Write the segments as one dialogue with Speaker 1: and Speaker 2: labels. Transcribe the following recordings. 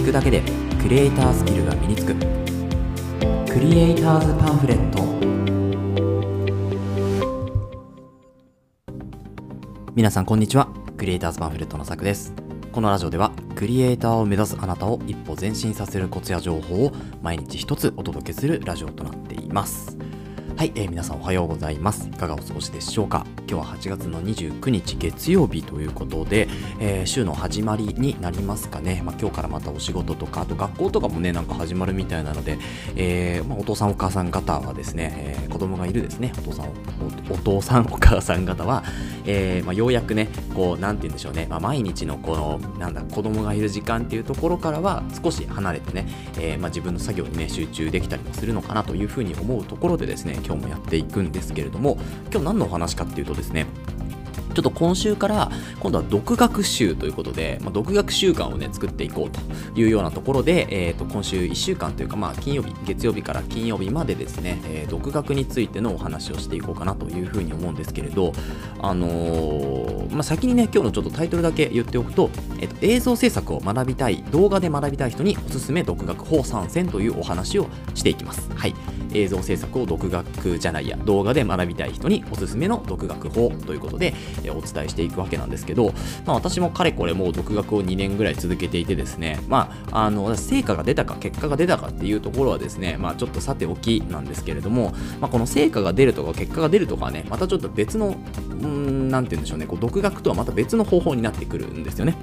Speaker 1: 聞くだけでクリエイタースキルが身につく。クリエイターズパンフレット。皆さんこんにちは。クリエイターズパンフレットのさくです。このラジオではクリエイターを目指すあなたを一歩前進させるコツや情報を毎日一つお届けするラジオとなっています。はい、えー、皆さんおはようございます。いかがお過ごしでしょうか？今日は8月の29日月曜日ということで、えー、週の始まりになりますかね。まあ、今日からまたお仕事とか、あと学校とかもね、なんか始まるみたいなので、えー、まあ、お父さんお母さん方はですね、えー、子供がいるですね、お父さんお、お父さんお母さん方は、えまあ、ようやくね、こう、なんて言うんでしょうね、まあ、毎日のこの、なんだ、子供がいる時間っていうところからは少し離れてね、えま、自分の作業にね、集中できたりもするのかなというふうに思うところでですね、今日もやっていくんですけれども、今日何のお話かっていうとですね、ちょっと今週から今度は独学習ということで、まあ、独学習慣をね作っていこうというようなところで、えー、と今週1週間というか、まあ、金曜日月曜日から金曜日までですね、えー、独学についてのお話をしていこうかなというふうに思うんですけれど、あのー、まあ、先にね今日のちょっとタイトルだけ言っておくと,、えー、と映像制作を学びたい動画で学びたい人におすすめ独学法参戦というお話をしていきます。はい映像制作を独学じゃないや動画で学びたい人におすすめの独学法ということで、えお伝えしていくわけなんですけど、まあ、私もかれこれもう独学を2年ぐらい続けていてですね、まあ、あの成果が出たか結果が出たかっていうところはですね、まあ、ちょっとさておきなんですけれども、まあ、この成果が出るとか結果が出るとかはねまたちょっと別のうんなて言うんでしょうねこう独学とはまた別の方法になってくるんですよね。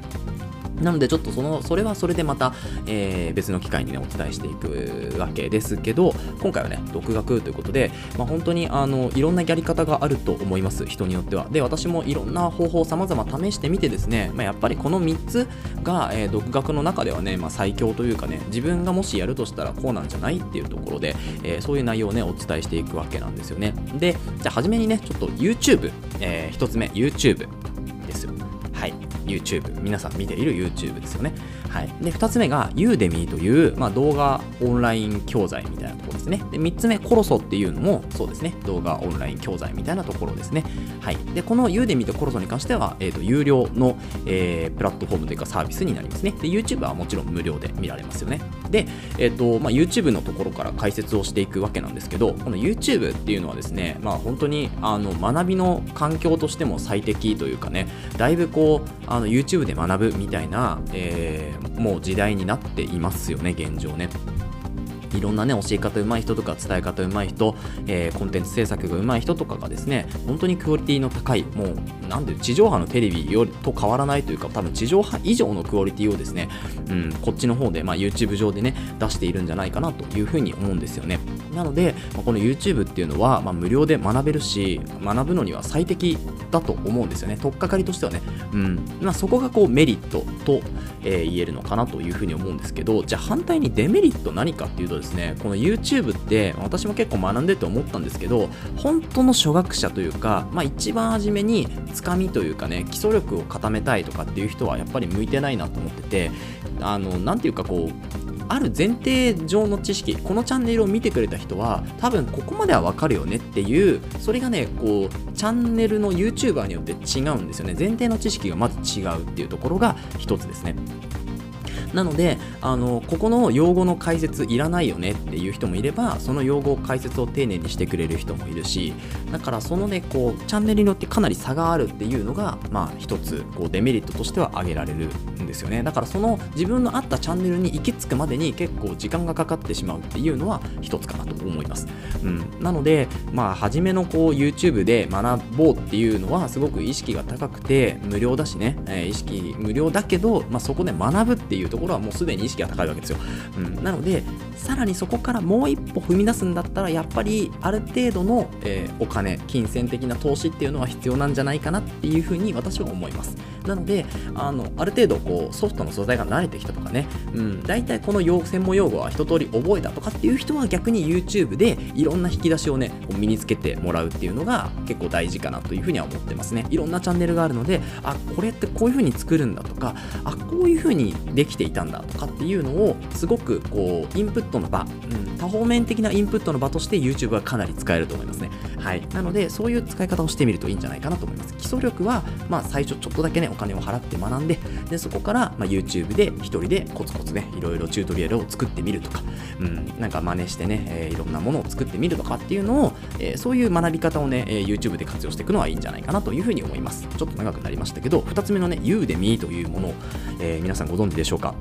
Speaker 1: なのでちょっとそのそれはそれでまた、えー、別の機会にねお伝えしていくわけですけど今回はね独学ということで、まあ、本当にあのいろんなやり方があると思います人によっては。で私もいろんな方法を様々試してみてですね、まあ、やっぱりこの3つが、えー、独学の中ではね、まあ、最強というかね自分がもしやるとしたらこうなんじゃないっていうところで、えー、そういう内容をねお伝えしていくわけなんですよね。でじゃあ初めにねちょっと YouTube、えー、1つ目 YouTube YouTube 皆さん見ている YouTube ですよね。はい、で2つ目が Udemy という、まあ、動画オンライン教材みたいなですね。で3つ目コロソっていうのもそうですね。動画オンライン教材みたいなところですね。はい。でこの Udemy とコロソに関しては、えーと、有料の、えー、プラットフォームというかサービスになりますね。で YouTube はもちろん無料で見られますよね。で、えーとまあ、YouTube のところから解説をしていくわけなんですけどこの YouTube っていうのはですねまあ本当にあの学びの環境としても最適というかねだいぶこうあの YouTube で学ぶみたいな、えーもう時代になっていますよね現状ね。いろんなね、教え方上手い人とか伝え方上手い人、えー、コンテンツ制作が上手い人とかがですね、本当にクオリティの高い、もう、なんで、地上波のテレビよと変わらないというか、多分地上波以上のクオリティをですね、うん、こっちの方で、まあ、YouTube 上でね、出しているんじゃないかなというふうに思うんですよね。なので、まあ、この YouTube っていうのは、まあ、無料で学べるし、学ぶのには最適だと思うんですよね。取っかかりとしてはね。うん。まあ、そこがこうメリットと、えー、言えるのかなというふうに思うんですけど、じゃあ反対にデメリット何かっていうとですね、この YouTube って私も結構学んでって思ったんですけど、本当の初学者というか、まあ一番初めにつかみというかね、基礎力を固めたいとかっていう人はやっぱり向いてないなと思ってて、あの、なんていうかこう、ある前提上の知識このチャンネルを見てくれた人は多分ここまではわかるよねっていうそれがねこうチャンネルの YouTuber によって違うんですよね。前提の知識がまず違うっていうところが一つですね。なのであのここの用語の解説いらないよねっていう人もいればその用語解説を丁寧にしてくれる人もいるしだからそのねこうチャンネルによってかなり差があるっていうのがまあ一つこうデメリットとしては挙げられるですよね。だからその自分の合ったチャンネルに行き着くまでに結構時間がかかってしまうっていうのは一つかなと思います、うん、なのでまあ初めのこう YouTube で学ぼうっていうのはすごく意識が高くて無料だしね、えー、意識無料だけど、まあ、そこで学ぶっていうところはもうすでに意識が高いわけですよ、うん、なのでさらにそこからもう一歩踏み出すんだったらやっぱりある程度の、えー、お金金銭的な投資っていうのは必要なんじゃないかなっていうふうに私は思います。なのであのある程度こうソフトの素材が慣れてきたとかね、うん、大体この用専門用語は一通り覚えたとかっていう人は逆に YouTube でいろんな引き出しをね身につけてもらうっていうのが結構大事かなというふうには思ってますね。いろんなチャンネルがあるのであこれってこういうふうに作るんだとかあこういうふうにできていたんだとかっていうのをすごくこうインプットの場、うん、多方面的なインプットの場として YouTube はかなり使えると思いますね。はい。なのでそういう使い方をしてみるといいんじゃないかなと思います。基礎力はまあ最初ちょっとだけねお金を払って学んででそこから、まあ、YouTube で一人でコツコツねいろいろチュートリアルを作ってみるとか、うん、なんか真似してね、えー、いろんなものを作ってみるとかっていうのを、えー、そういう学び方をね、えー、YouTube で活用していくのはいいんじゃないかなというふうに思いますちょっと長くなりましたけど2つ目のね Udemy というものを、えー、皆さんご存知でしょうか？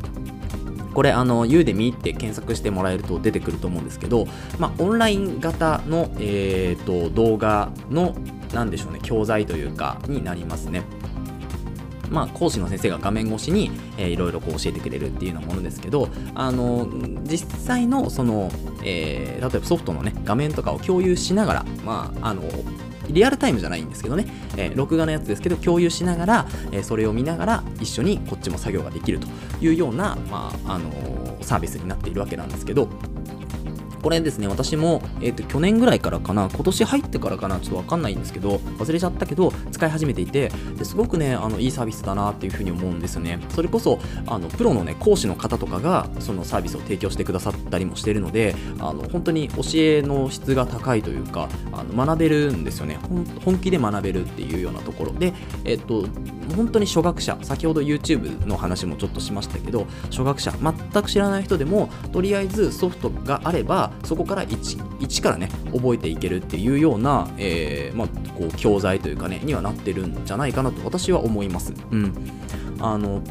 Speaker 1: これあの Udemy って検索してもらえると出てくると思うんですけど、まあ、オンライン型の、えーと、動画のなんでしょうね教材というかになりますね。まあ、講師の先生が画面越しに、えー、いろいろこう教えてくれるっていうようなものですけど、あの実際のその、えー、例えばソフトの、ね、画面とかを共有しながら、まあ、あのリアルタイムじゃないんですけどね、えー、録画のやつですけど共有しながら、えー、それを見ながら一緒にこっちも作業ができるというような、まああのー、サービスになっているわけなんですけど、これですね、私も、えっ、ー、と、去年ぐらいからかな、今年入ってからかな、ちょっとわかんないんですけど、忘れちゃったけど、使い始めていて、ですごくね、あの、いいサービスだなっていうふうに思うんですよね。それこそ、あの、プロのね、講師の方とかが、そのサービスを提供してくださったりもしてるので、あの、本当に教えの質が高いというか、あの学べるんですよね。本気で学べるっていうようなところで、えっ、ー、と、本当に初学者、先ほど YouTube の話もちょっとしましたけど、初学者、全く知らない人でも、とりあえずソフトがあれば、そこから 1, 1からね覚えていけるっていうような、えー、まあ、こう教材というかねにはなってるんじゃないかなと私は思います。うん、あの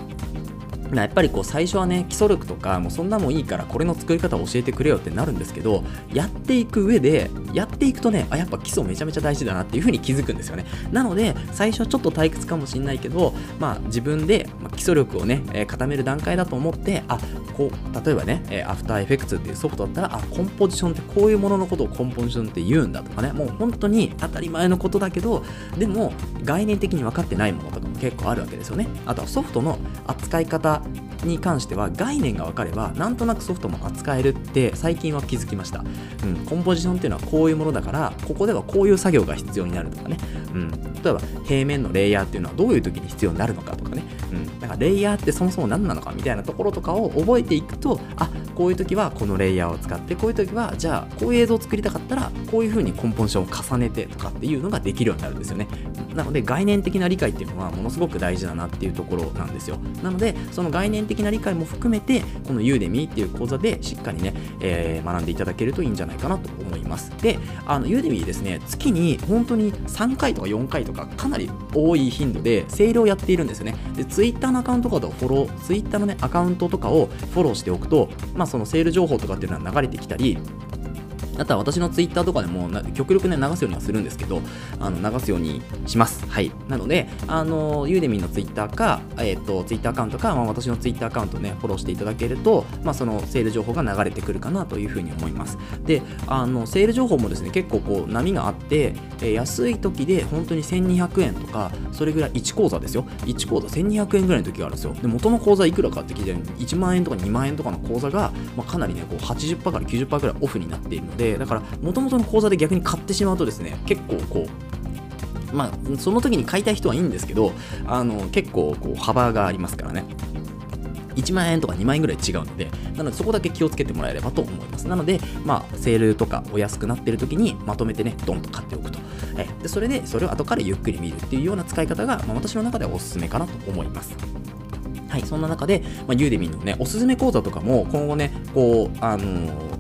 Speaker 1: やっぱりこう最初はね基礎力とかもうそんなもんいいからこれの作り方を教えてくれよってなるんですけどやっていく上でやっていくとねあやっぱ基礎めちゃめちゃ大事だなっていう風に気づくんですよね。なので最初はちょっと退屈かもしれないけどまあ自分で基礎力をね、え、固める段階だと思ってあこう例えばね、え、アフターエフェクツっていうソフトだったらあコンポジションってこういうもののことをコンポジションって言うんだとかね。もう本当に当たり前のことだけどでも概念的に分かってないものとかも結構あるわけですよね。あとはソフトの扱い方に関しては概念が分かればなんとなくソフトも扱えるって最近は気づきました、うん、コンポジションっていうのはこういうものだからここではこういう作業が必要になるとかね、うん、例えば平面のレイヤーっていうのはどういう時に必要になるのかとかね、うん、だからレイヤーってそもそも何なのかみたいなところとかを覚えていくとあこういう時はこのレイヤーを使ってこういう時はじゃあこういう映像を作りたかったらこういう風にコンポジションを重ねてとかっていうのができるようになるんですよね。なので概念的な理解っていうのはものすごく大事だなっていうところなんですよ。なのでその概念的な理解も含めてこの Udemy っていう講座でしっかりね、えー、学んでいただけるといいんじゃないかなと思います。であの Udemy ですね月に本当に3回とか4回とかかなり多い頻度でセールをやっているんですよね。で Twitter のアカウントとかをフォロー Twitter のねアカウントとかをフォローしておくとまあそのセール情報とかっていうのは流れてきたりあとは私のツイッターとかでも極力ね、流すようにはするんですけど、あの、流すようにします。はい。なので、あの、ユーデミーのツイッターか、えっ、ー、と、ツイッターアカウントか、まあ、私のツイッターアカウントね、フォローしていただけると、まあ、そのセール情報が流れてくるかなというふうに思います。で、あの、セール情報もですね、結構こう、波があって、えー、安い時で本当に1200円とか、それぐらい1講座ですよ。1講座1200円ぐらいの時があるんですよ。で、元の講座いくらかって聞いて、1万円とか2万円とかの講座が、まあ、かなりね、こう80%から90%ぐらいオフになっているので、だから、元元の口座で逆に買ってしまうとですね結構こうまあその時に買いたい人はいいんですけどあの結構こう幅がありますからね1万円とか2万円ぐらい違うので、なのでそこだけ気をつけてもらえればと思います。なので、まあ、セールとかお安くなってる時にまとめてね、ドンと買っておくと。えでそれで、それを後からゆっくり見るっていうような使い方が、まあ、私の中ではおすすめかなと思います。はい、そんな中で、まあ、ユーデミのね、おすすめ講座とかも今後ね、こう、あのー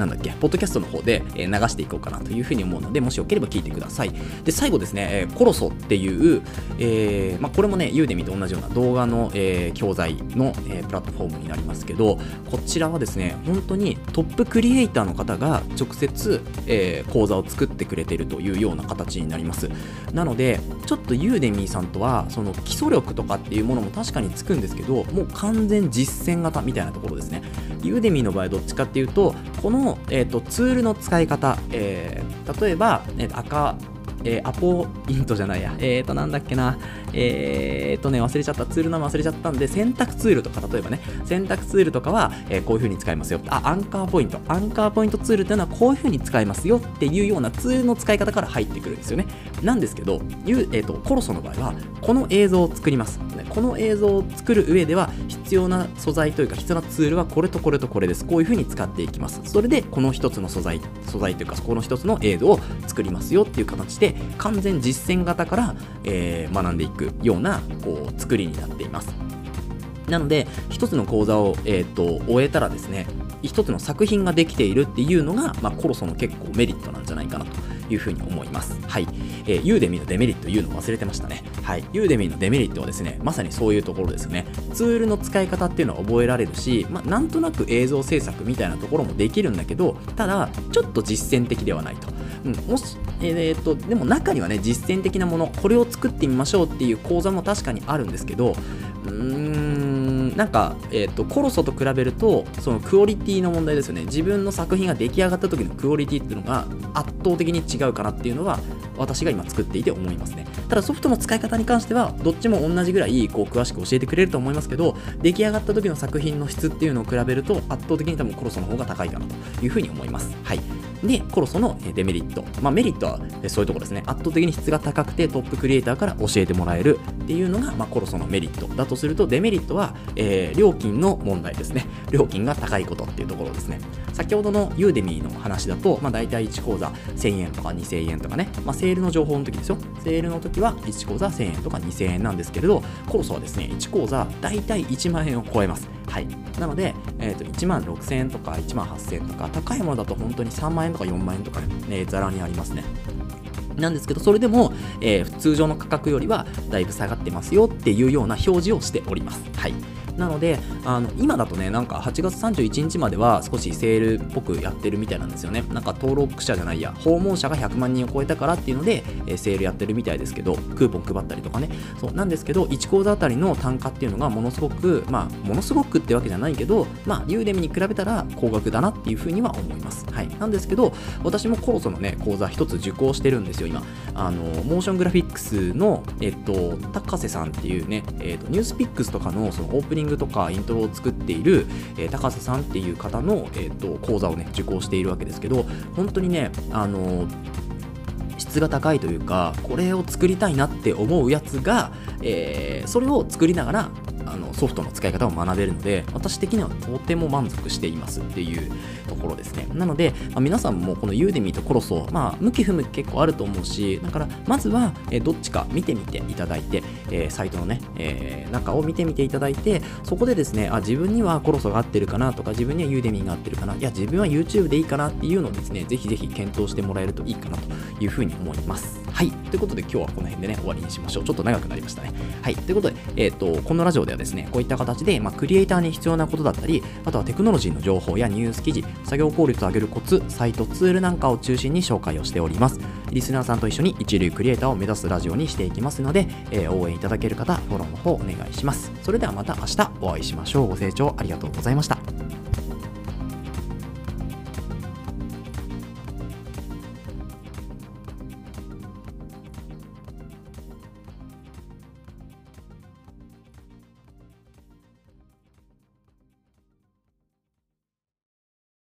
Speaker 1: なんだっけ、ポッドキャストの方で、え流していこうかなというふうに思うので、もしよければ聞いてください。で、最後ですね、えコロソっていう、えー、まあ、これもね、ユーデミと同じような動画の、えー、教材の、えー、プラットフォームになりますけど、こちらはですね、本当にトップクリエイターの方が直接、え講座を作ってくれているというような形になります。なので、ちょっとユーデミーさんとは、その基礎力とかっていうものも確かにつくんですけど、もう完全実践型みたいなところですね。ユーデミーの場合どっちかっていうと、この、えーと、ツールの使い方、えー、例えば、えー、赤えー、アポイントじゃないや、えーと、なんだっけな、えーとね、忘れちゃった、ツール名忘れちゃったんで、選択ツールとか、例えばね、選択ツールとかは、え、こういう風に使いますよ。あ、アンカーポイント。アンカーポイントツールっていうのはこういう風に使いますよっていうようなツールの使い方から入ってくるんですよね。なんですけど、えーと、コロソの場合は、この映像を作ります。この映像を作る上では、必要な素材というか、必要なツールはこれとこれとこれです。こういう風に使っていきます。それで、この一つの素材、素材というか、この一つの映像を作りますよっていう形で、完全実践型から、えー、学んでいくようなこう作りになっています。なので、一つの講座を、えーと、終えたらですね、一つの作品ができているっていうのが、まあ、コロソの結構メリットなんじゃないかなというふうに思います。はい。えー、ユーデミのデメリット言うの忘れてましたね。はい。ユーデミのデメリットはですね、まさにそういうところですね。ツールの使い方っていうのは覚えられるし、まあ、なんとなく映像制作みたいなところもできるんだけど、ただ、ちょっと実践的ではないと。うん、もし、えー、っと、でも中にはね、実践的なもの、これを作ってみましょうっていう講座も確かにあるんですけど、うーん、なんか、えー、っと、コロソと比べると、そのクオリティの問題ですよね。自分の作品が出来上がった時のクオリティっていうのが圧倒的に違うかなっていうのは、私が今作っていて思いますね。ただソフトの使い方に関しては、どっちも同じぐらいこう詳しく教えてくれると思いますけど、出来上がった時の作品の質っていうのを比べると、圧倒的に多分コロソの方が高いかなというふうに思います。はい。で、コロソのデメリット。まあ、メリットはそういうところですね。圧倒的に質が高くてトップクリエイターから教えてもらえるっていうのが、まあ、コロソのメリットだとすると、デメリットは、えー、料金の問題ですね。料金が高いことっていうところですね。先ほどのユーデミーの話だと、まあ、大体1講座1000円とか2000円とかね、まあ、セールの情報の時ですよ。セールの時は1講座1000円とか2000円なんですけれど、コロソはですね、1講座大体1万円を超えます。はい。なので、えー、と1万6000円とか1万8000円とか、高いものだと本当に3万円とか4万円とかね、ざらにありますね。なんですけど、それでも、えー、通常の価格よりはだいぶ下がってますよっていうような表示をしております。はい。なのであの今だとねなんか8月31日までは少しセールっぽくやってるみたいなんですよね。なんか登録者じゃないや訪問者が100万人を超えたからっていうので、えー、セールやってるみたいですけどクーポン配ったりとかね。そうなんですけど1講座あたりの単価っていうのがものすごくまあものすごくってわけじゃないけどまあユーデミに比べたら高額だなっていうふうには思います。はい。なんですけど私もコロソのね講座一つ受講してるんですよ今。あのモーショングラフィックスのえっと高瀬さんっていうね、えっと、ニュースピックスとかのそのオープニングリングとかイントロを作っている、えー、高瀬さんっていう方の、えーと、講座をね受講しているわけですけど本当にねあの質が高いというかこれを作りたいなって思うやつが、えー、それを作りながらあのソフトの使い方を学べるので私的にはとても満足していますっていうところですね。なので、まあ、皆さんもこのユーデミーとコロソまあ向き不向き結構あると思うしだからまずは、えどっちか見てみていただいて、えー、サイトのね、えー、中を見てみていただいてそこでですねあ自分にはコロソが合ってるかなとか自分にはユーデミーが合ってるかないや自分は YouTube でいいかなっていうのをですねぜひぜひ検討してもらえるといいかなというふうに思います。はい。ということで今日はこの辺でね終わりにしましょう。ちょっと長くなりましたね。はい。ということでえっ、ー、とこのラジオでではですねこういった形で、まあ、クリエイターに必要なことだったり、あとはテクノロジーの情報やニュース記事、作業効率を上げるコツ、サイト、ツールなんかを中心に紹介をしております。リスナーさんと一緒に一流クリエイターを目指すラジオにしていきますので、えー、応援いただける方、フォローの方お願いします。それではまた明日お会いしましょう。ご清聴ありがとうございました。